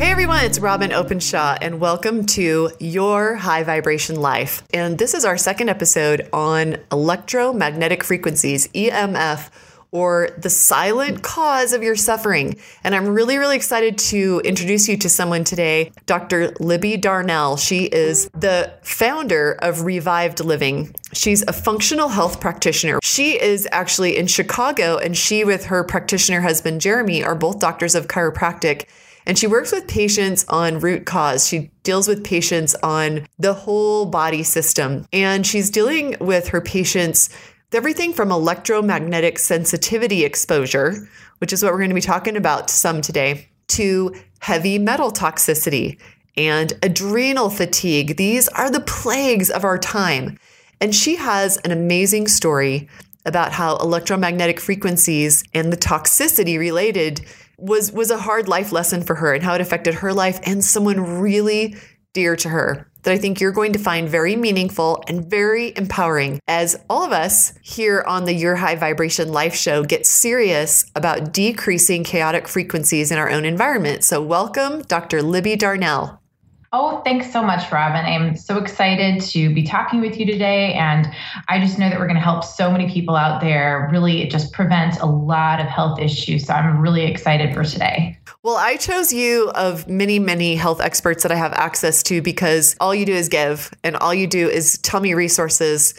Hey everyone, it's Robyn Openshaw, and welcome to Your High Vibration Life. And this is our second episode on electromagnetic frequencies, EMF, or the silent cause of your suffering. And I'm really, really excited to introduce you to someone today, Dr. Libby Darnell. She is the founder of Revived Living. She's a functional health practitioner. She is actually in Chicago, and she, with her practitioner husband, Jeremy, are both doctors of chiropractic. And she works with patients on root cause. She deals with patients on the whole body system. And she's dealing with her patients with everything from electromagnetic sensitivity exposure, which is what we're going to be talking about some today, to heavy metal toxicity and adrenal fatigue. These are the plagues of our time. And she has an amazing story about how electromagnetic frequencies and the toxicity related was was a hard life lesson for her and how it affected her life and someone really dear to her that I think you're going to find very meaningful and very empowering as all of us here on the Your High Vibration Life Show get serious about decreasing chaotic frequencies in our own environment. So, welcome, Dr. Libby Darnell. Oh, thanks so much, Robyn. I'm so excited to be talking with you today. And I just know that we're going to help so many people out there really it just prevent a lot of health issues. So I'm really excited for today. Well, I chose you of many, many health experts that I have access to because all you do is give and all you do is tell me resources.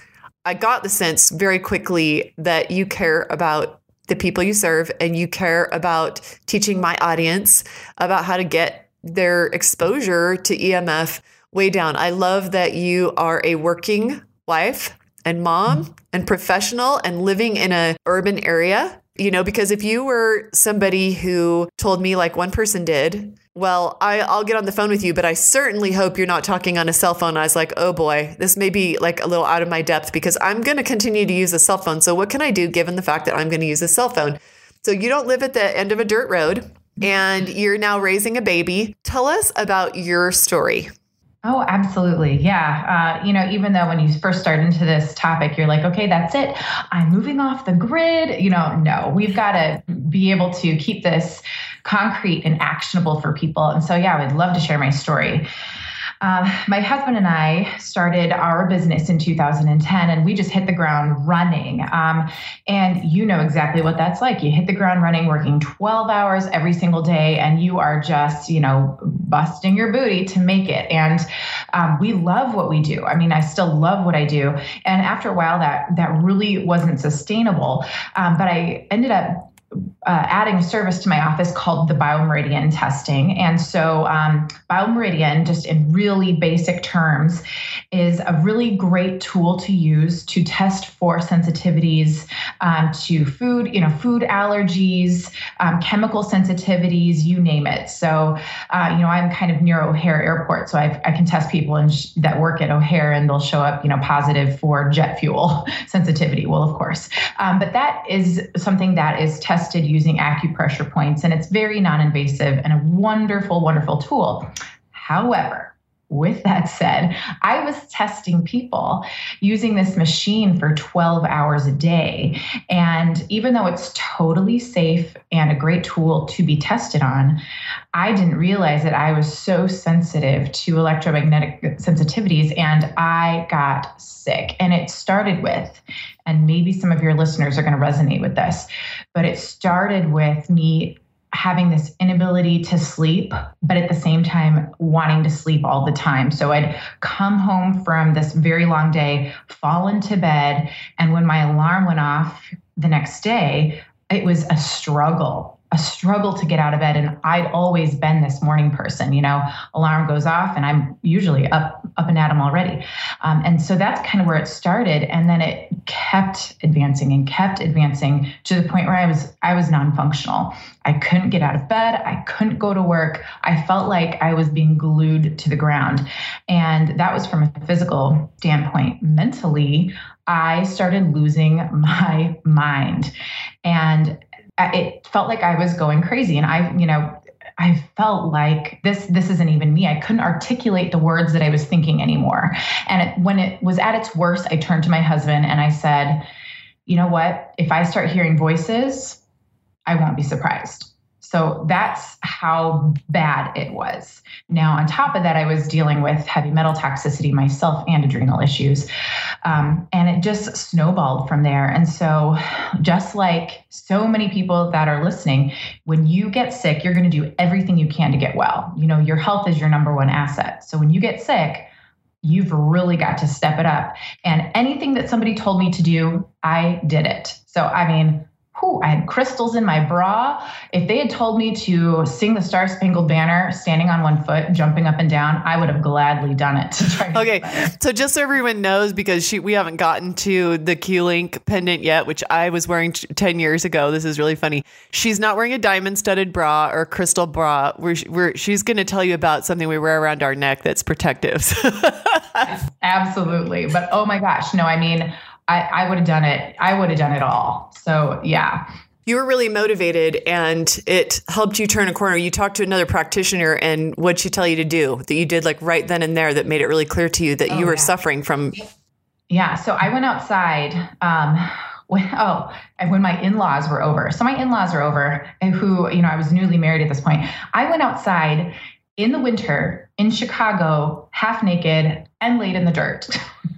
I got the sense very quickly that you care about the people you serve and you care about teaching my audience about how to get their exposure to EMF way down. I love that you are a working wife and mom mm-hmm. and professional and living in a urban area you know because if you were somebody who told me like one person did well I, i'll get on the phone with you but i certainly hope you're not talking on a cell phone. I was like oh boy this may be like a little out of my depth because i'm going to continue to use a cell phone. So what can i do given the fact that i'm going to use a cell phone? So you don't live at the end of a dirt road and you're now raising a baby. Tell us about your story. Oh, absolutely. Yeah. Uh, you know, even though when you first start into this topic, you're like, okay, that's it. I'm moving off the grid. You know, no, we've got to be able to keep this concrete and actionable for people. And so, yeah, I would love to share my story. Um, my husband and I started our business in 2010, and we just hit the ground running. Um, and you know exactly what that's like. You hit the ground running, working 12 hours every single day, and you are just, you know, busting your booty to make it. And um, we love what we do. I mean, I still love what I do. And after a while, that that really wasn't sustainable. Um, but I ended up uh, adding a service to my office called the biomeridian testing. And so, um, biomeridian, just in really basic terms, is a really great tool to use to test for sensitivities um, to food, you know, food allergies, um, chemical sensitivities, you name it. So, uh, you know, I'm kind of near O'Hare Airport, so I've, i can test people that work at O'Hare, and they'll show up, you know, positive for jet fuel sensitivity. Well, of course, um, but that is something that is tested tested using acupressure points, and it's very non invasive and a wonderful, wonderful tool. However, with that said, I was testing people using this machine for 12 hours a day. And even though it's totally safe and a great tool to be tested on, I didn't realize that I was so sensitive to electromagnetic sensitivities and I got sick. And it started with, and maybe some of your listeners are going to resonate with this, but it started with me having this inability to sleep, but at the same time wanting to sleep all the time. So I'd come home from this very long day, fall into bed, and when my alarm went off the next day, it was a struggle a struggle to get out of bed. And I'd always been this morning person, you know, alarm goes off and I'm usually up, up and at them already. Um, and so that's kind of where it started. And then it kept advancing and kept advancing to the point where I was, I was non-functional. I couldn't get out of bed. I couldn't go to work. I felt like I was being glued to the ground. And that was from a physical standpoint. Mentally, I started losing my mind. And it felt like I was going crazy. And I, you know, I felt like this this isn't even me. I couldn't articulate the words that I was thinking anymore. And it, when it was at its worst, I turned to my husband and I said, "You know what? If I start hearing voices, I won't be surprised." So that's how bad it was. Now, on top of that, I was dealing with heavy metal toxicity myself and adrenal issues. Um, and it just snowballed from there. And so, just like so many people that are listening, when you get sick, you're going to do everything you can to get well. You know, your health is your number one asset. So, when you get sick, you've really got to step it up. And anything that somebody told me to do, I did it. So, I mean, whew, I had crystals in my bra. If they had told me to sing the Star Spangled Banner standing on one foot, jumping up and down, I would have gladly done it okay, so just so everyone knows, because she, we haven't gotten to the Q Link pendant yet, which I was wearing t- ten years ago. This is really funny. She's not wearing a diamond studded bra or crystal bra. We're, we're she's going to tell you about something we wear around our neck that's protective. Absolutely, but oh my gosh, no, I mean. I, I would have done it. I would have done it all. So yeah. You were really motivated and it helped you turn a corner. You talked to another practitioner and what'd she tell you to do that you did like right then and there that made it really clear to you that oh, you were yeah. suffering from? Yeah. So I went outside. Um, when, oh, and when my in-laws were over. So my in-laws are over and who, you know, I was newly married at this point. I went outside in the winter in Chicago, half naked and laid in the dirt.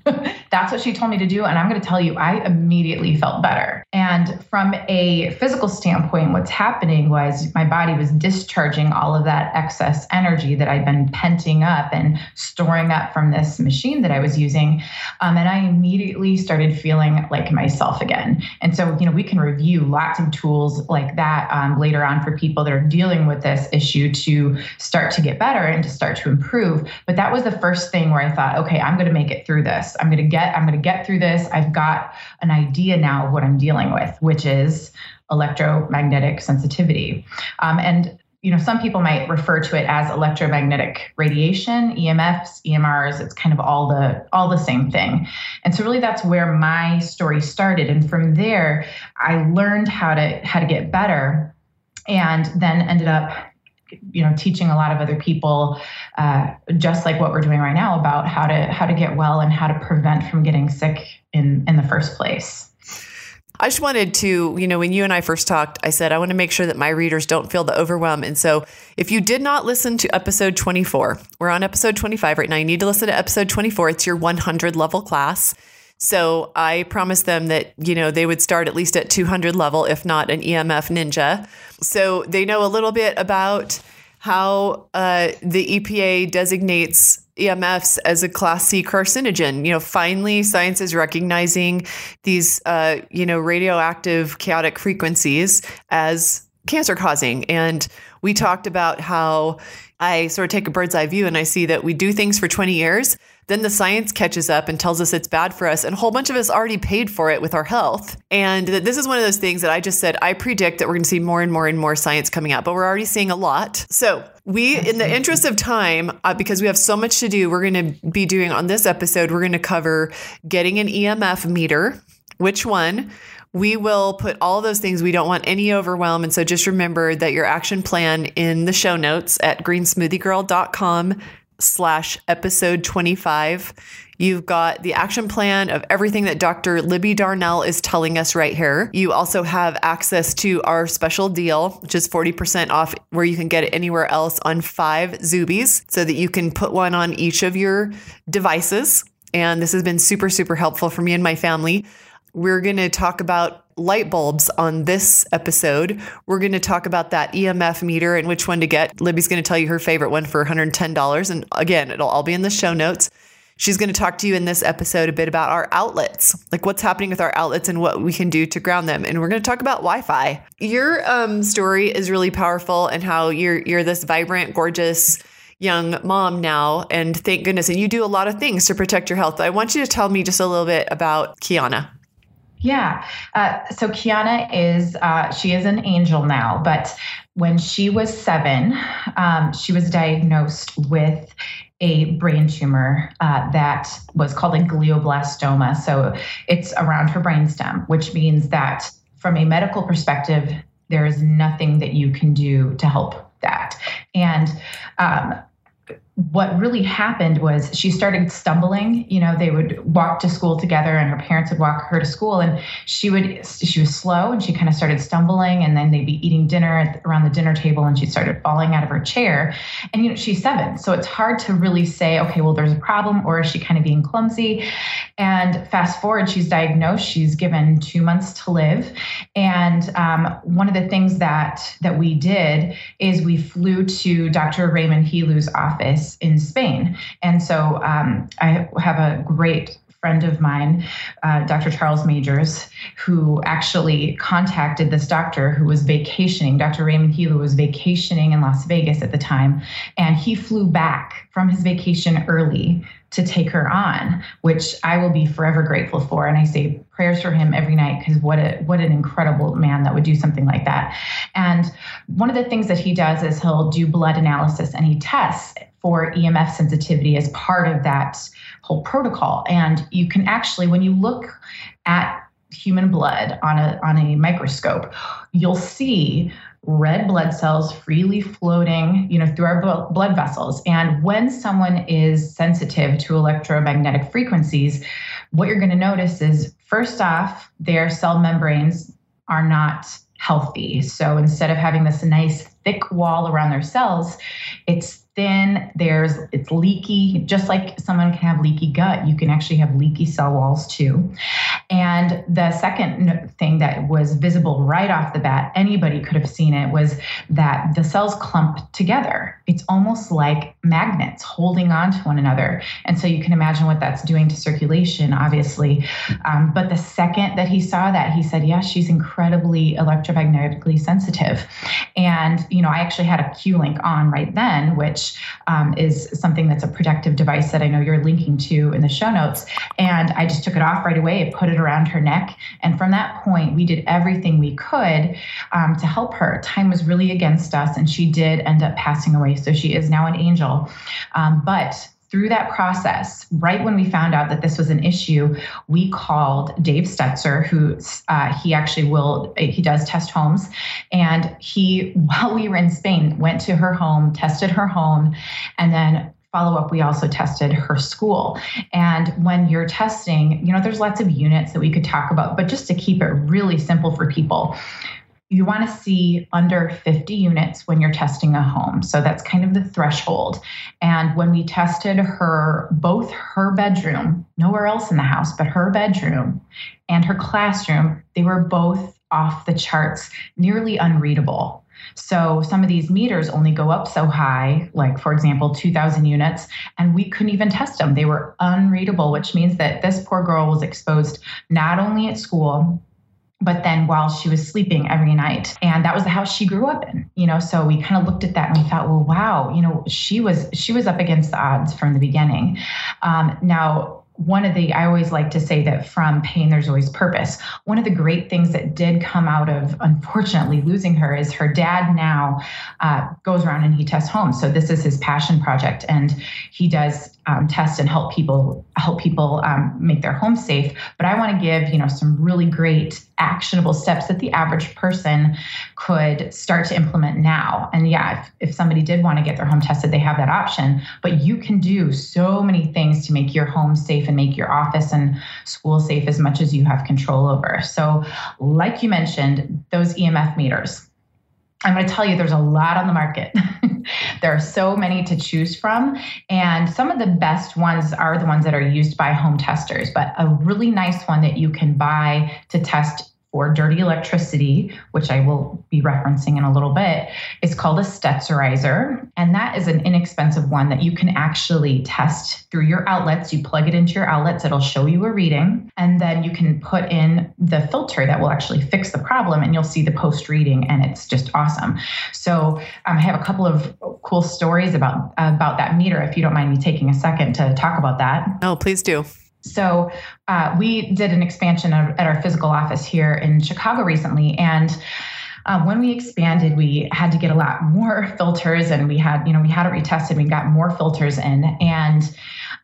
That's what she told me to do. And I'm going to tell you, I immediately felt better. And from a physical standpoint, what's happening was my body was discharging all of that excess energy that I'd been penting up and storing up from this machine that I was using. Um, and I immediately started feeling like myself again. And so, you know, we can review lots of tools like that um, later on for people that are dealing with this issue to start to get better and to start to improve. But that was the first thing where I thought, okay, I'm going to make it through this. I'm going to get I'm going to get through this. I've got an idea now of what I'm dealing with, which is electromagnetic sensitivity. Um, and you know, some people might refer to it as electromagnetic radiation, EMFs, EMRs. It's kind of all the all the same thing. And so really that's where my story started. And from there, I learned how to how to get better and then ended up you know teaching a lot of other people uh, just like what we're doing right now about how to how to get well and how to prevent from getting sick in in the first place I just wanted to, you know, when you and I first talked, I said, I want to make sure that my readers don't feel the overwhelm. And so if you did not listen to episode 24, we're on episode 25 right now. You need to listen to episode 24. It's your 100 level class. So I promised them that, you know, they would start at least at 200 level, if not an EMF ninja. So they know a little bit about how uh, the EPA designates EMFs as a class C carcinogen. You know, finally, science is recognizing these, uh, you know, radioactive chaotic frequencies as cancer causing. And we talked about how I sort of take a bird's eye view and I see that we do things for 20 years then the science catches up and tells us it's bad for us. And a whole bunch of us already paid for it with our health. And that this is one of those things that I just said, I predict that we're going to see more and more and more science coming out, but we're already seeing a lot. So we, in the interest of time, uh, because we have so much to do, we're going to be doing on this episode, we're going to cover getting an EMF meter, which one, we will put all those things. We don't want any overwhelm. And so just remember that your action plan in the show notes at greensmoothiegirl.com slash episode 25. You've got the action plan of everything that Dr. Libby Darnell is telling us right here. You also have access to our special deal, which is 40% off, where you can get it anywhere else on five Zubies so that you can put one on each of your devices. And this has been super, super helpful for me and my family. We're going to talk about light bulbs on this episode. We're going to talk about that EMF meter and which one to get. Libby's going to tell you her favorite one for $110. And again, it'll all be in the show notes. She's going to talk to you in this episode a bit about our outlets, like what's happening with our outlets and what we can do to ground them. And we're going to talk about Wi-Fi. Your um, story is really powerful, and how you're you're this vibrant, gorgeous young mom now, and thank goodness, and you do a lot of things to protect your health. But I want you to tell me just a little bit about Kiana. Yeah. Uh, so Kiana is, uh, she is an angel now, but when she was seven, um, she was diagnosed with a brain tumor uh, that was called a glioblastoma. So it's around her brainstem, which means that from a medical perspective, there is nothing that you can do to help that. And um, what really happened was she started stumbling. You know they would walk to school together and her parents would walk her to school and she would she was slow and she kind of started stumbling and then they'd be eating dinner at, around the dinner table and she started falling out of her chair. And you know she's seven so it's hard to really say okay well there's a problem or is she kind of being clumsy? And fast forward she's diagnosed she's given two months to live. And um, one of the things that that we did is we flew to dr raymond hilu's office in Spain. And so um, I have a great friend of mine, uh, Dr. Charles Majors, who actually contacted this doctor who was vacationing. Dr. Raymond Hilu was vacationing in Las Vegas at the time, and he flew back from his vacation early to take her on, which I will be forever grateful for. And I say prayers for him every night because what a what an incredible man that would do something like that. And one of the things that he does is he'll do blood analysis and he tests for EMF sensitivity as part of that whole protocol. And you can actually, when you look at human blood on a on a microscope, you'll see red blood cells freely floating, you know, through our blood vessels. And when someone is sensitive to electromagnetic frequencies, what you're going to notice is first off, their cell membranes are not healthy. So instead of having this nice thick wall around their cells, it's thin, there's it's leaky, just like someone can have leaky gut, you can actually have leaky cell walls too. And the second thing that was visible right off the bat, anybody could have seen it, was that the cells clump together. It's almost like magnets holding on to one another. And so you can imagine what that's doing to circulation, obviously. Um, but the second that he saw that, he said, Yeah, she's incredibly electromagnetically sensitive. And, you know, I actually had a Q link on right then, which which um, is something that's a protective device that I know you're linking to in the show notes. And I just took it off right away, put it around her neck. And from that point, we did everything we could um, to help her. Time was really against us, and she did end up passing away. So she is now an angel. Um, but through that process, right when we found out that this was an issue, we called Dave Stetzer, who uh, he actually will, he does test homes. And he, while we were in Spain, went to her home, tested her home, and then follow up, we also tested her school. And when you're testing, you know, there's lots of units that we could talk about, but just to keep it really simple for people, you want to see under 50 units when you're testing a home. So that's kind of the threshold. And when we tested her, both her bedroom, nowhere else in the house, but her bedroom and her classroom, they were both off the charts, nearly unreadable. So some of these meters only go up so high, like for example, 2000 units, and we couldn't even test them. They were unreadable, which means that this poor girl was exposed not only at school, but then while she was sleeping every night. And that was the house she grew up in you know? So we kind of looked at that and we thought well wow you know she was she was up against the odds from the beginning. Um, now one of the i always like to say that from pain there's always purpose. One of the great things that did come out of unfortunately losing her is her dad now uh, goes around and he tests homes so this is his passion project and he does um, test and help people help people um, make their home safe. But I want to give you know some really great actionable steps that the average person could start to implement now. And yeah, if, if somebody did want to get their home tested, they have that option. But you can do so many things to make your home safe and make your office and school safe as much as you have control over. So, like you mentioned, those EMF meters. I'm going to tell you there's a lot on the market. there are so many to choose from. And some of the best ones are the ones that are used by home testers. But a really nice one that you can buy to test for dirty electricity, which I will be referencing in a little bit, is called a Stetzerizer. And that is an inexpensive one that you can actually test through your outlets. You plug it into your outlets, it'll show you a reading. And then you can put in the filter that will actually fix the problem, and you'll see the post reading, and it's just awesome. So um, I have a couple of cool stories about, about that meter, if you don't mind me taking a second to talk about that. Oh, please do. So uh, we did an expansion at our physical office here in Chicago recently, and um, when we expanded, we had to get a lot more filters, and we had, you know, we had it retested. We got more filters in, and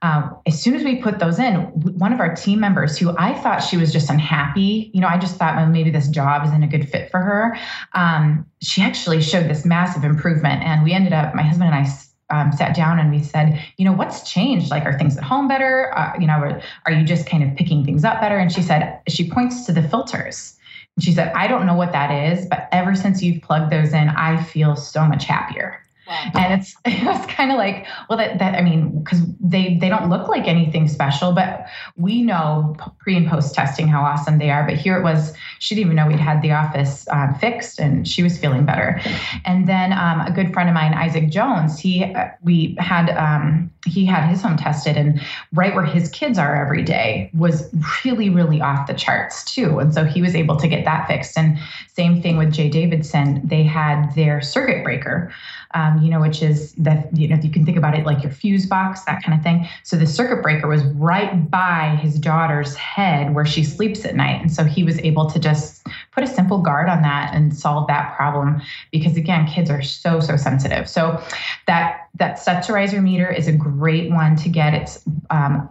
um, as soon as we put those in, one of our team members, who I thought she was just unhappy, you know, I just thought well, maybe this job isn't a good fit for her. Um, she actually showed this massive improvement, and we ended up, my husband and I um, sat down and we said, you know, what's changed? Like, are things at home better? Uh, you know, are, are you just kind of picking things up better? And she said, she points to the filters. And she said, I don't know what that is, but ever since you've plugged those in, I feel so much happier. And it's it was kind of like, well, that that I mean, because they they don't look like anything special, but we know pre and post testing how awesome they are. But here it was, she didn't even know we'd had the office um, fixed, and she was feeling better. And then um, a good friend of mine, Isaac Jones, he uh, we had um, he had his home tested, and right where his kids are every day was really really off the charts too. And so he was able to get that fixed. And same thing with Jay Davidson, they had their circuit breaker um, you know, which is that, you know, you can think about it like your fuse box, that kind of thing. So the circuit breaker was right by his daughter's head where she sleeps at night. And so he was able to just put a simple guard on that and solve that problem because again, kids are so, so sensitive. So that, that Stetzerizer meter is a great one to get. It's, um,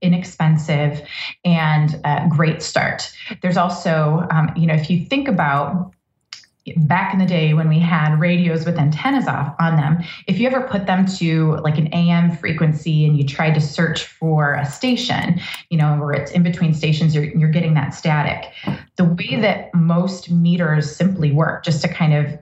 inexpensive and a great start. There's also, um, you know, if you think about back in the day when we had radios with antennas off on them, if you ever put them to like an AM frequency and you tried to search for a station, you know, where it's in between stations, you're, you're getting that static. The way that most meters simply work, just to kind of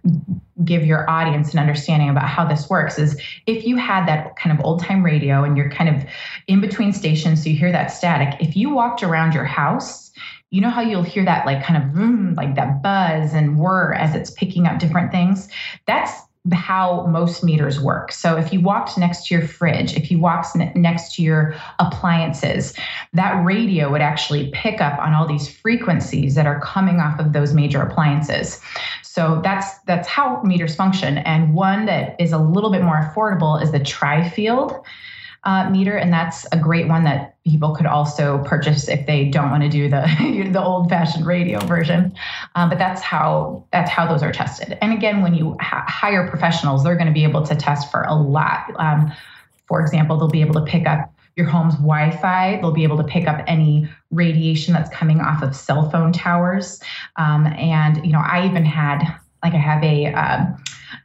give your audience an understanding about how this works, is if you had that kind of old time radio and you're kind of in between stations, so you hear that static, if you walked around your house, you know how you'll hear that like kind of vroom, like that buzz and whir as it's picking up different things? That's how most meters work. So if you walked next to your fridge, if you walked next to your appliances, that radio would actually pick up on all these frequencies that are coming off of those major appliances. So that's that's how meters function. And one that is a little bit more affordable is the tri-field uh, meter, and that's a great one that people could also purchase if they don't want to do the the old fashioned radio version. Um, but that's how that's how those are tested. And again, when you ha- hire professionals, they're going to be able to test for a lot. Um, for example, they'll be able to pick up your home's Wi-Fi. They'll be able to pick up any radiation that's coming off of cell phone towers. Um, and you know, I even had like I have a uh,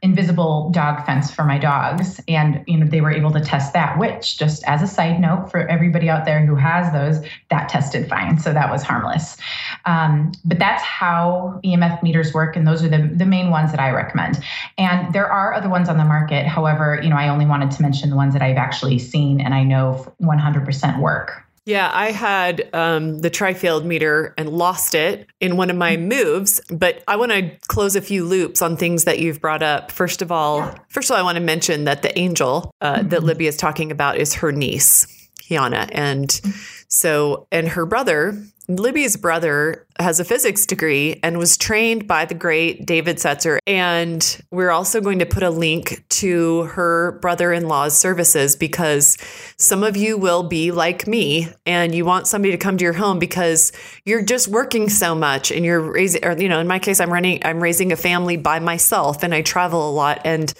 invisible dog fence for my dogs. And you know they were able to test that which just as a side note for everybody out there who has those that tested fine. So that was harmless. Um, but that's how emf meters work. And those are the, the main ones that i recommend. And there are other ones on the market. However you know i only wanted to mention the ones that i've actually seen and i know 100% work yeah, I had um, the tri-field meter and lost it in one of my moves. But I want to close a few loops on things that you've brought up. First of all, first of all, I want to mention that the angel uh, mm-hmm. that Libby is talking about is her niece, Kiana, and so and her brother Libby's brother has a physics degree and was trained by the great David Stetzer. And we're also going to put a link to her brother in law's services because some of you will be like me and you want somebody to come to your home because you're just working so much and you're raising, or, you know, in my case, I'm running, I'm raising a family by myself and I travel a lot. And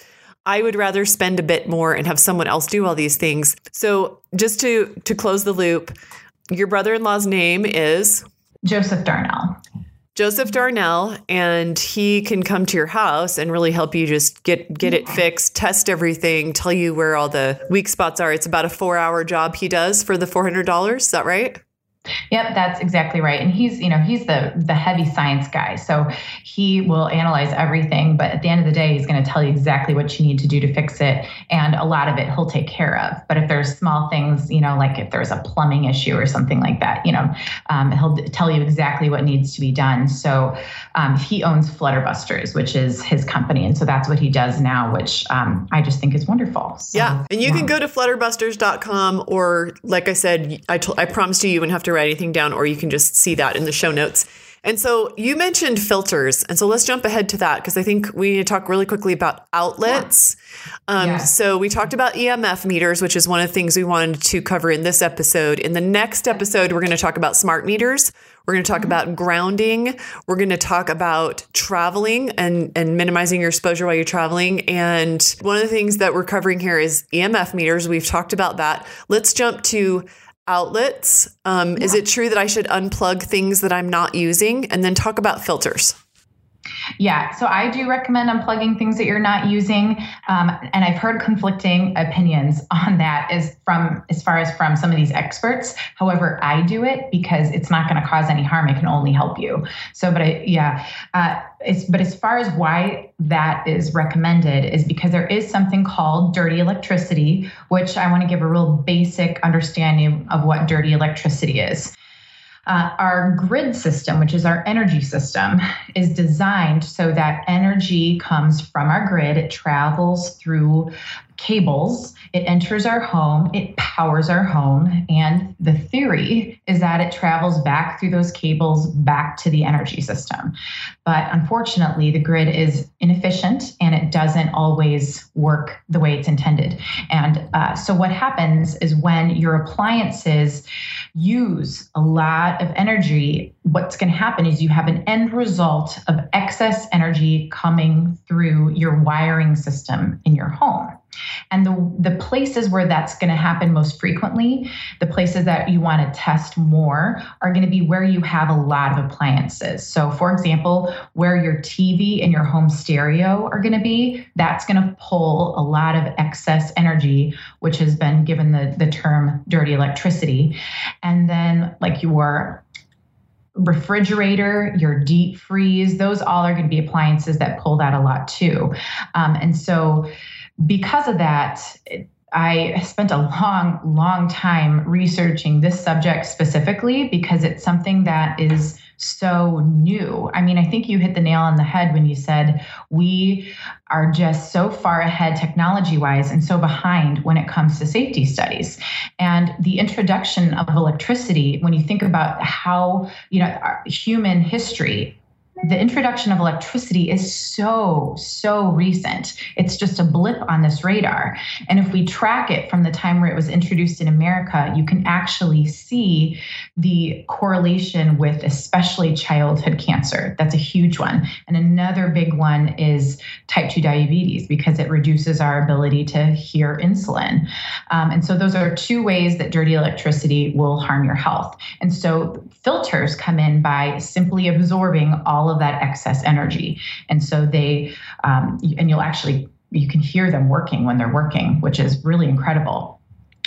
I would rather spend a bit more and have someone else do all these things. So just to to close the loop, your brother in law's name is Joseph Darnell. Joseph Darnell, and he can come to your house and really help you just get get it fixed, test everything, tell you where all the weak spots are. It's about a four hour job he does for the four hundred dollars. Is that right? Yep, that's exactly right. And he's, you know, he's the the heavy science guy. So he will analyze everything, but at the end of the day, he's going to tell you exactly what you need to do to fix it, and a lot of it he'll take care of. But if there's small things, you know, like if there's a plumbing issue or something like that, you know, um, he'll tell you exactly what needs to be done. So um, he owns Flutterbusters, which is his company, and so that's what he does now, which um, I just think is wonderful. So, yeah, and you yeah. can go to flutterbusters.com, or like I said, I told I promised you you wouldn't have to write anything down, or you can just see that in the show notes. And so you mentioned filters. And so let's jump ahead to that because I think we need to talk really quickly about outlets. Yeah. Um, yeah. So we talked about EMF meters, which is one of the things we wanted to cover in this episode. In the next episode, we're going to talk about smart meters. We're going to talk mm-hmm. about grounding. We're going to talk about traveling and, and minimizing your exposure while you're traveling. And one of the things that we're covering here is EMF meters. We've talked about that. Let's jump to outlets. Um, yeah. Is it true that I should unplug things that I'm not using and then talk about filters? Yeah, so I do recommend unplugging things that you're not using, um, and I've heard conflicting opinions on that as from as far as from some of these experts. However, I do it because it's not going to cause any harm; it can only help you. So, but I, yeah, uh, but as far as why that is recommended is because there is something called dirty electricity, which I want to give a real basic understanding of what dirty electricity is. Uh, our grid system, which is our energy system, is designed so that energy comes from our grid. It travels through cables. It enters our home, it powers our home, and the theory is that it travels back through those cables back to the energy system. But unfortunately, the grid is inefficient and it doesn't always work the way it's intended. And uh, so, what happens is when your appliances use a lot of energy, what's going to happen is you have an end result of excess energy coming through your wiring system in your home. And the, the places where that's going to happen most frequently, the places that you want to test more, are going to be where you have a lot of appliances. So, for example, where your TV and your home stereo are going to be, that's going to pull a lot of excess energy, which has been given the, the term dirty electricity. And then, like your refrigerator, your deep freeze, those all are going to be appliances that pull that a lot too. Um, and so, because of that, I spent a long, long time researching this subject specifically because it's something that is so new. I mean, I think you hit the nail on the head when you said we are just so far ahead technology wise and so behind when it comes to safety studies. And the introduction of electricity, when you think about how, you know, human history the introduction of electricity is so, so recent. It's just a blip on this radar. And if we track it from the time where it was introduced in America, you can actually see the correlation with especially childhood cancer. That's a huge one. And another big one is type 2 diabetes because it reduces our ability to hear insulin. Um, and so those are two ways that dirty electricity will harm your health. And so filters come in by simply absorbing all of that excess energy. And so they, um, and you'll actually, you can hear them working when they're working, which is really incredible.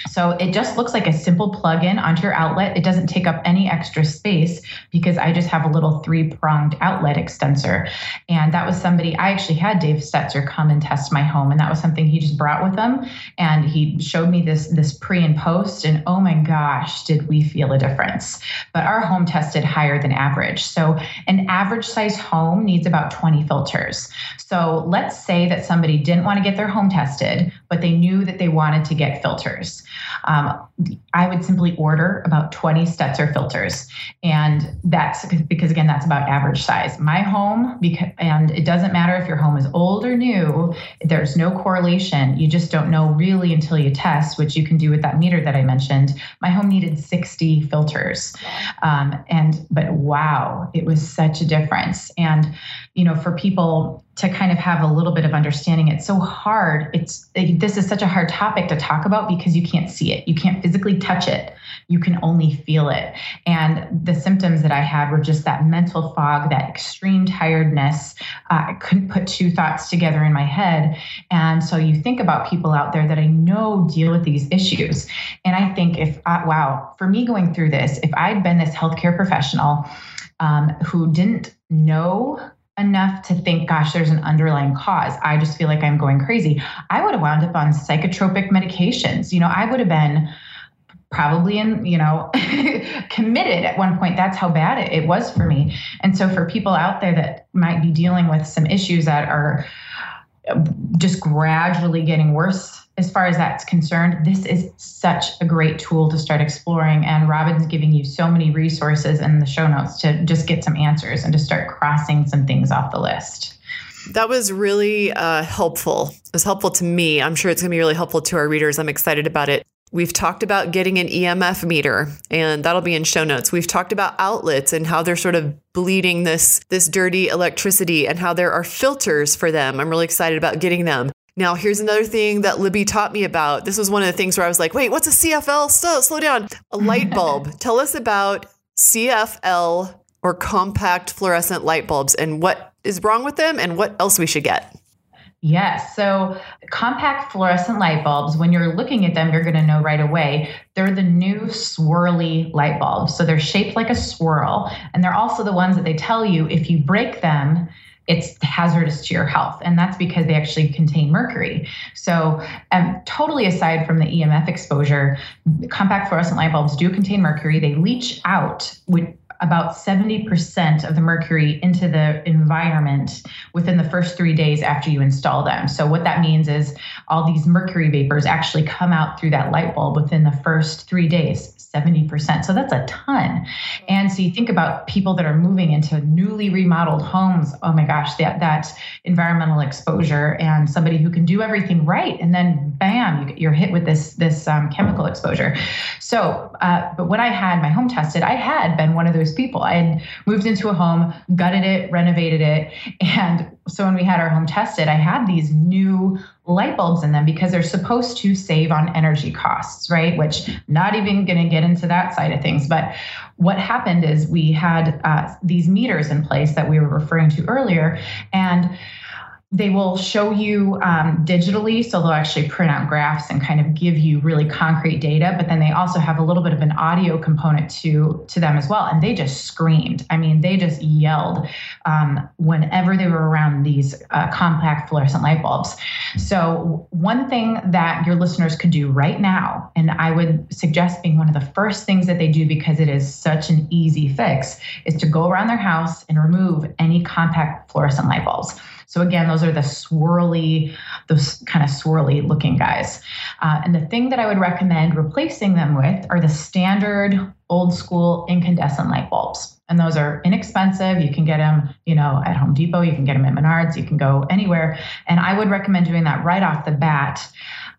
So it just looks like a simple plug-in onto your outlet. It doesn't take up any extra space because I just have a little three-pronged outlet extensor. And that was somebody I actually had Dave Stetzer come and test my home, and that was something he just brought with him. And he showed me this this pre and post, and oh my gosh, did we feel a difference? But our home tested higher than average. So an average size home needs about 20 filters. So let's say that somebody didn't want to get their home tested, but they knew that they wanted to get filters. Um, I would simply order about 20 Stetzer filters. And that's because, again, that's about average size. My home, because, and it doesn't matter if your home is old or new, there's no correlation. You just don't know really until you test, which you can do with that meter that I mentioned. My home needed 60 filters. Um, and, but wow, it was such a difference. And, you know, for people to kind of have a little bit of understanding, it's so hard. It's, it, this is such a hard topic to talk about because you can't see it. You can't physically touch it. You can only feel it. And the symptoms that I had were just that mental fog, that extreme tiredness. Uh, I couldn't put two thoughts together in my head. And so you think about people out there that I know deal with these issues. And I think if, I, wow, for me going through this, if I'd been this healthcare professional um, who didn't know enough to think, gosh, there's an underlying cause. I just feel like I'm going crazy. I would have wound up on psychotropic medications. You know, I would have been probably in, you know, committed at one point. That's how bad it, it was for me. And so for people out there that might be dealing with some issues that are just gradually getting worse as far as that's concerned, this is such a great tool to start exploring. And Robyn's giving you so many resources in the show notes to just get some answers and to start crossing some things off the list. That was really uh, helpful. It was helpful to me. I'm sure it's going to be really helpful to our readers. I'm excited about it. We've talked about getting an EMF meter, and that'll be in show notes. We've talked about outlets and how they're sort of bleeding this this dirty electricity, and how there are filters for them. I'm really excited about getting them. Now, here's another thing that Libby taught me about. This was one of the things where I was like, wait, what's a CFL? Slow, slow down. A light bulb. Tell us about CFL or compact fluorescent light bulbs and what is wrong with them and what else we should get. Yes. So, compact fluorescent light bulbs, when you're looking at them, you're going to know right away they're the new swirly light bulbs. So, they're shaped like a swirl. And they're also the ones that they tell you if you break them, it's hazardous to your health. And that's because they actually contain mercury. So, um, totally aside from the EMF exposure, compact fluorescent light bulbs do contain mercury. They leach out with about 70% of the mercury into the environment within the first three days after you install them. So, what that means is all these mercury vapors actually come out through that light bulb within the first three days. 70%. So that's a ton. And so you think about people that are moving into newly remodeled homes. Oh my gosh, that that environmental exposure and somebody who can do everything right and then bam, you, are hit with this this um, chemical exposure. So, uh, but when I had my home tested, I had been one of those people. I had moved into a home, gutted it, renovated it, and so when we had our home tested, I had these new light bulbs in them because they're supposed to save on energy costs, right? Which not even going to get into that side of things. But what happened is we had uh, these meters in place that we were referring to earlier, and they will show you um, digitally, so they'll actually print out graphs and kind of give you really concrete data. But then they also have a little bit of an audio component to to them as well. And they just screamed. I mean, they just yelled um, whenever they were around these uh, compact fluorescent light bulbs. So one thing that your listeners could do right now, and I would suggest being one of the first things that they do because it is such an easy fix, is to go around their house and remove any compact fluorescent light bulbs. So again, those are the swirly, those kind of swirly looking guys. Uh, and the thing that I would recommend replacing them with are the standard old school incandescent light bulbs. And those are inexpensive. You can get them, you know, at Home Depot. You can get them at Menards. You can go anywhere. And I would recommend doing that right off the bat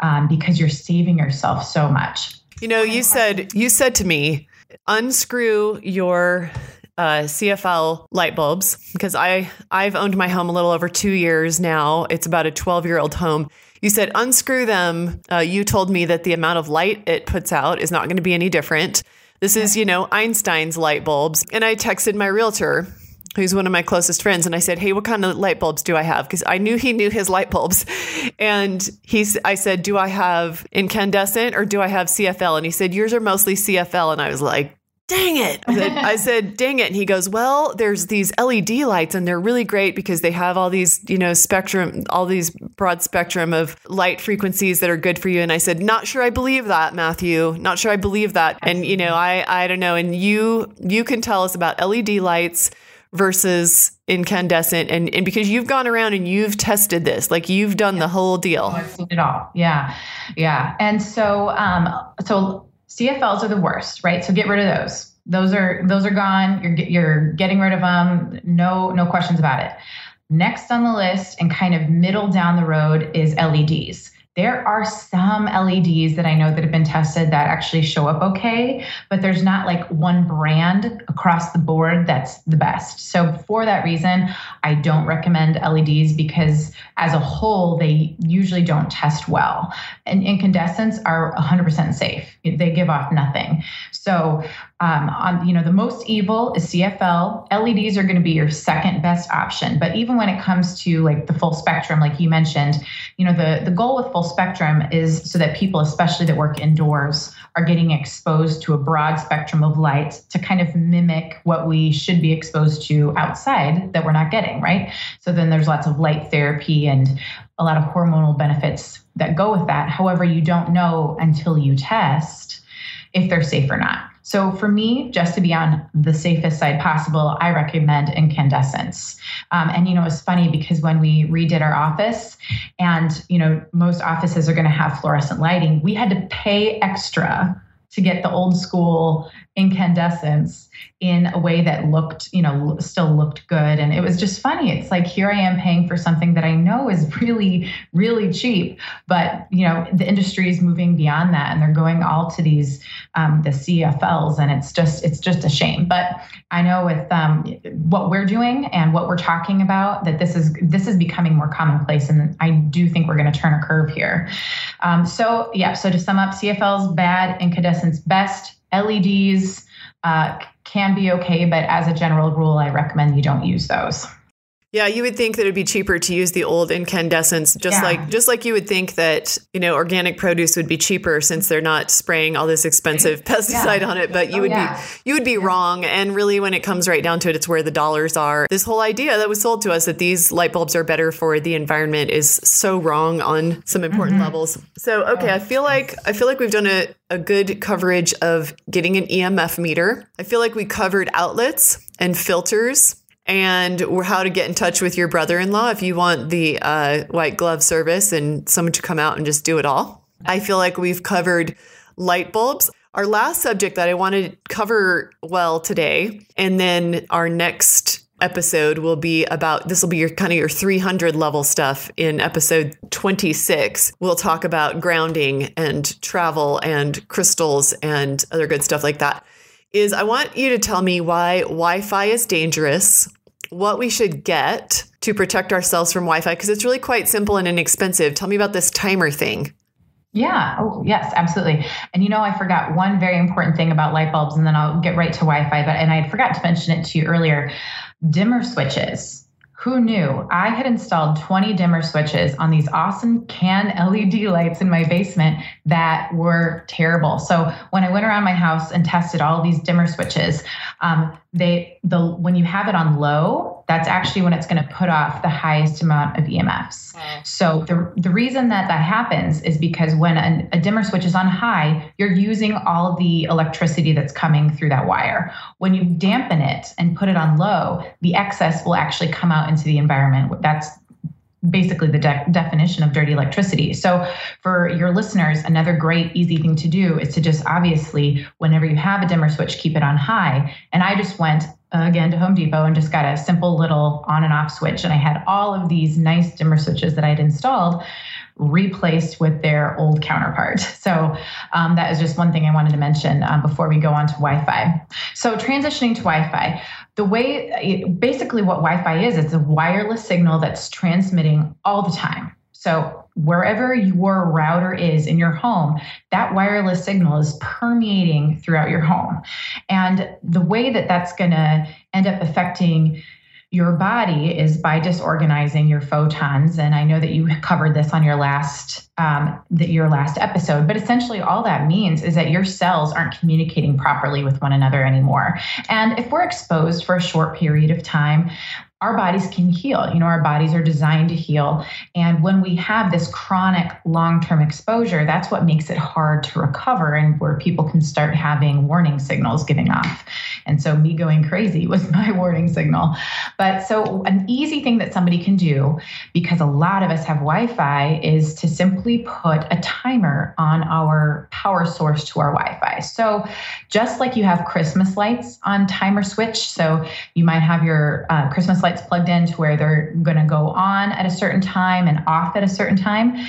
um, because you're saving yourself so much. You know, you said you said to me, unscrew your uh, CFL light bulbs because I I've owned my home a little over two years now. It's about a 12 year old home. You said unscrew them. Uh, you told me that the amount of light it puts out is not going to be any different. This is, you know, Einstein's light bulbs. And I texted my realtor, who's one of my closest friends, and I said, "Hey, what kind of light bulbs do I have?" Because I knew he knew his light bulbs, and he's. I said, "Do I have incandescent or do I have CFL?" And he said, "Yours are mostly CFL." And I was like, dang it. I said, I said, dang it. And he goes, well, there's these LED lights and they're really great because they have all these, you know, spectrum, all these broad spectrum of light frequencies that are good for you. And I said, not sure I believe that, Matthew. Not sure I believe that. And, you know, I, I don't know. And you, you can tell us about LED lights versus incandescent and, and because you've gone around and you've tested this like you've done yeah. the whole deal oh, I've seen it all yeah yeah and so um so CFLs are the worst, right? So get rid of those. Those are those are gone. You're you're getting rid of them. No no questions about it. Next on the list and kind of middle down the road is LEDs. There are some LEDs that I know that have been tested that actually show up okay, but there's not like one brand across the board that's the best. So for that reason, I don't recommend LEDs because as a whole, they usually don't test well. And incandescents are 100% safe. They give off nothing. So um, on you know the most evil is CFL. LEDs are going to be your second best option. But even when it comes to like the full spectrum, like you mentioned, you know the the goal with full spectrum is so that people, especially that work indoors, are getting exposed to a broad spectrum of light to kind of mimic what we should be exposed to outside that we're not getting, right? So then there's lots of light therapy and a lot of hormonal benefits that go with that. However, you don't know until you test if they're safe or not. So for me, just to be on the safest side possible, I recommend incandescents. Um, and you know, it's funny because when we redid our office, and you know, most offices are going to have fluorescent lighting, we had to pay extra to get the old school incandescents in a way that looked, you know, still looked good. And it was just funny. It's like here I am paying for something that I know is really, really cheap, but you know, the industry is moving beyond that, and they're going all to these um, the CFLs, and it's just it's just a shame. But I know with um, what we're doing and what we're talking about, that this is this is becoming more commonplace, and I do think we're going to turn a curve here. Um, so yeah, so to sum up, CFLs bad, incandescents best, LEDs uh, can be okay, but as a general rule, I recommend you don't use those. Yeah, you would think that it'd be cheaper to use the old incandescents, just yeah. like just like you would think that you know organic produce would be cheaper since they're not spraying all this expensive pesticide yeah. on it. But you oh, would yeah. be you would be wrong. And really, when it comes right down to it, it's where the dollars are. This whole idea that was sold to us that these light bulbs are better for the environment is so wrong on some important mm-hmm. levels. So okay, I feel like I feel like we've done a, a good coverage of getting an EMF meter. I feel like we covered outlets and filters and how to get in touch with your brother in law if you want the uh, white glove service and someone to come out and just do it all. I feel like we've covered light bulbs. Our last subject that I want to cover well today, and then our next episode will be about this will be your kind of your 300 level stuff in episode 26 we'll talk about grounding and travel and crystals and other good stuff like that is i want you to tell me why wi-fi is dangerous what we should get to protect ourselves from Wi Fi because it's really quite simple and inexpensive. Tell me about this timer thing. Yeah. Oh, yes, absolutely. And you know, I forgot one very important thing about light bulbs, and then I'll get right to Wi Fi. But and I forgot to mention it to you earlier dimmer switches. Who knew? I had installed 20 dimmer switches on these awesome can LED lights in my basement that were terrible. So when I went around my house and tested all these dimmer switches, um, they the when you have it on low, that's actually when it's going to put off the highest amount of EMFs. Mm. So the the reason that that happens is because when a, a dimmer switch is on high, you're using all the electricity that's coming through that wire. When you dampen it and put it on low, the excess will actually come out into the environment. That's basically the de- definition of dirty electricity. So, for your listeners, another great, easy thing to do is to just obviously, whenever you have a dimmer switch, keep it on high. And I just went uh, again to Home Depot and just got a simple little on and off switch. And I had all of these nice dimmer switches that I'd installed replaced with their old counterpart. So um, that is just one thing I wanted to mention um, before we go on to Wi Fi. So, transitioning to Wi Fi, the way basically what Wi Fi is, it's a wireless signal that's transmitting all the time. So, wherever your router is in your home, that wireless signal is permeating throughout your home. And the way that that's going to end up affecting your body is by disorganizing your photons and i know that you covered this on your last um, that your last episode but essentially all that means is that your cells aren't communicating properly with one another anymore. And if we're exposed for a short period of time our bodies can heal. You know, our bodies are designed to heal. And when we have this chronic long term exposure, that's what makes it hard to recover and where people can start having warning signals giving off. And so, me going crazy was my warning signal. But so, an easy thing that somebody can do, because a lot of us have Wi Fi, is to simply put a timer on our power source to our Wi Fi. So, just like you have Christmas lights on timer switch, so you might have your uh, Christmas plugged in to where they're going to go on at a certain time and off at a certain time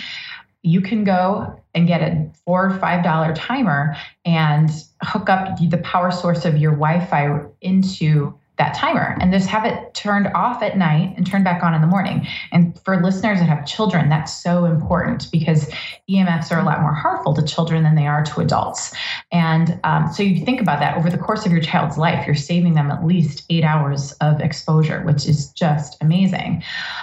you can go and get a four or five dollar timer and hook up the power source of your Wi-Fi into that timer and just have it turned off at night and turned back on in the morning. And for listeners that have children, that's so important because EMFs are a lot more harmful to children than they are to adults. And um, so you think about that over the course of your child's life, you're saving them at least eight hours of exposure, which is just amazing.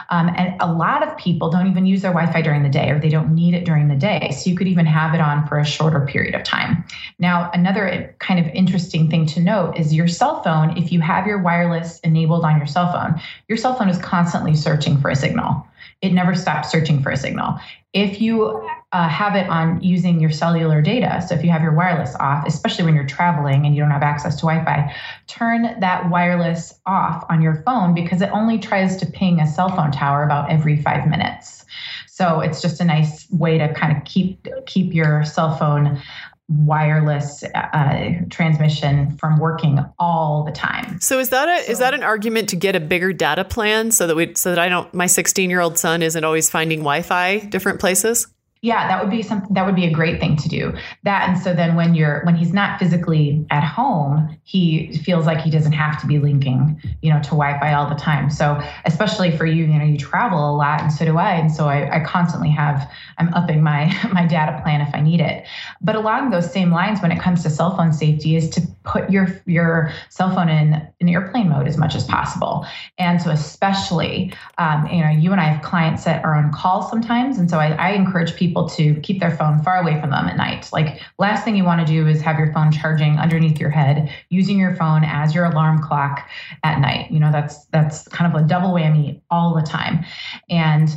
Um, and a lot of people don't even use their Wi Fi during the day or they don't need it during the day. So you could even have it on for a shorter period of time. Now, another kind of interesting thing to note is your cell phone, if you have your wireless enabled on your cell phone, your cell phone is constantly searching for a signal. It never stops searching for a signal. If you uh, have it on using your cellular data, so if you have your wireless off, especially when you're traveling and you don't have access to Wi Fi, turn that wireless off on your phone because it only tries to ping a cell phone tower about every five minutes. So it's just a nice way to kind of keep keep your cell phone wireless uh, transmission from working all the time. So is that a so, is that an argument to get a bigger data plan so that we so that I don't my 16 year old son isn't always finding Wi-Fi different places? Yeah that would be something that would be a great thing to do. That and so then when you're when he's not physically at home he feels like he doesn't have to be linking you know to wi-fi all the time. So especially for you you know you travel a lot and so do i and so i, I constantly have i'm upping my my data plan if i need it. But along those same lines when it comes to cell phone safety is to put your your cell phone in in airplane mode as much as possible. And so especially um, you know you and i have clients that are on call sometimes and so I, I encourage people people to keep their phone far away from them at night. Like, last thing you want to do is have your phone charging underneath your head, using your phone as your alarm clock at night. You know, that's that's kind of a double whammy all the time. And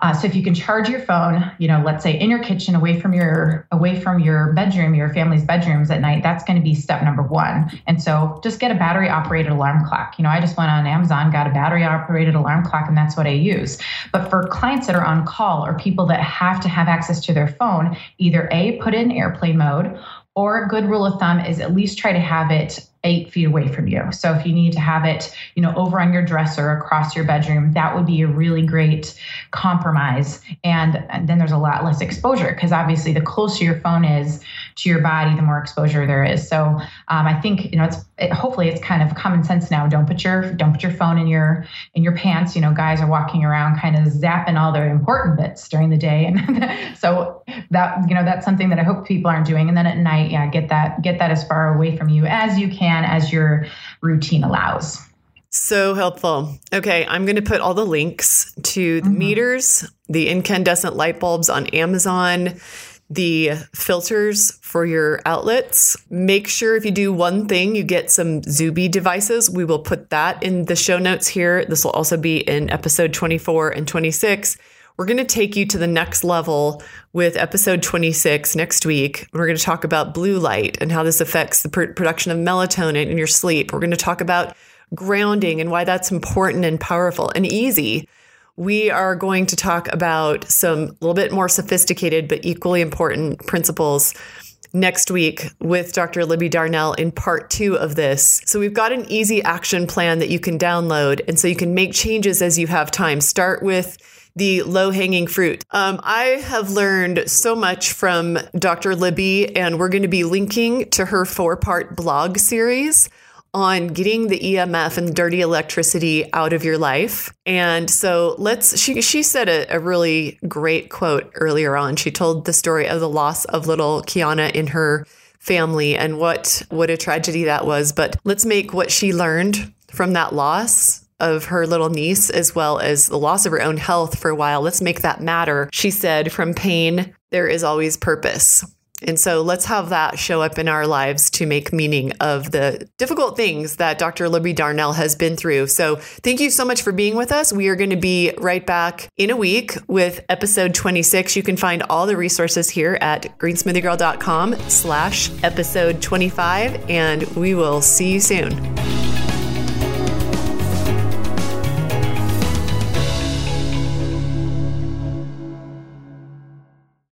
uh, so if you can charge your phone, you know, let's say in your kitchen, away from your away from your bedroom, your family's bedrooms at night, that's going to be step number one. And so just get a battery operated alarm clock. You know, I just went on Amazon, got a battery operated alarm clock, and that's what I use. But for clients that are on call or people that have to have access to their phone, either a put in airplane mode or a good rule of thumb is at least try to have it eight feet away from you. So if you need to have it, you know, over on your dresser across your bedroom, that would be a really great compromise. And, and then there's a lot less exposure because obviously the closer your phone is to your body, the more exposure there is. So um, I think you know it's it, hopefully it's kind of common sense now. Don't put your don't put your phone in your in your pants. You know, guys are walking around kind of zapping all their important bits during the day, and so that you know that's something that I hope people aren't doing. And then at night, yeah, get that get that as far away from you as you can as your routine allows. So helpful. Okay, I'm going to put all the links to the mm-hmm. meters, the incandescent light bulbs on Amazon, the filters for your outlets. Make sure if you do one thing, you get some Zuby devices. We will put that in the show notes here. This will also be in episode 24 and 26. We're going to take you to the next level with episode 26 next week. We're going to talk about blue light and how this affects the pr- production of melatonin in your sleep. We're going to talk about grounding and why that's important and powerful and easy we are going to talk about some a little bit more sophisticated but equally important principles next week with Dr. Libby Darnell in part two of this. So we've got an easy action plan that you can download. And so you can make changes as you have time. Start with the low hanging fruit. Um, I have learned so much from Dr. Libby, and we're going to be linking to her four part blog series on getting the EMF and dirty electricity out of your life. And so let's, she, she said a, a, really great quote earlier on. She told the story of the loss of little Kiana in her family and what, what a tragedy that was. But let's make what she learned from that loss of her little niece, as well as the loss of her own health for a while. Let's make that matter. She said, from pain, there is always purpose. And so let's have that show up in our lives to make meaning of the difficult things that Dr. Libby Darnell has been through. So thank you so much for being with us. We are going to be right back in a week with episode 26. You can find all the resources here at greensmoothiegirl.com slash episode 25, and we will see you soon.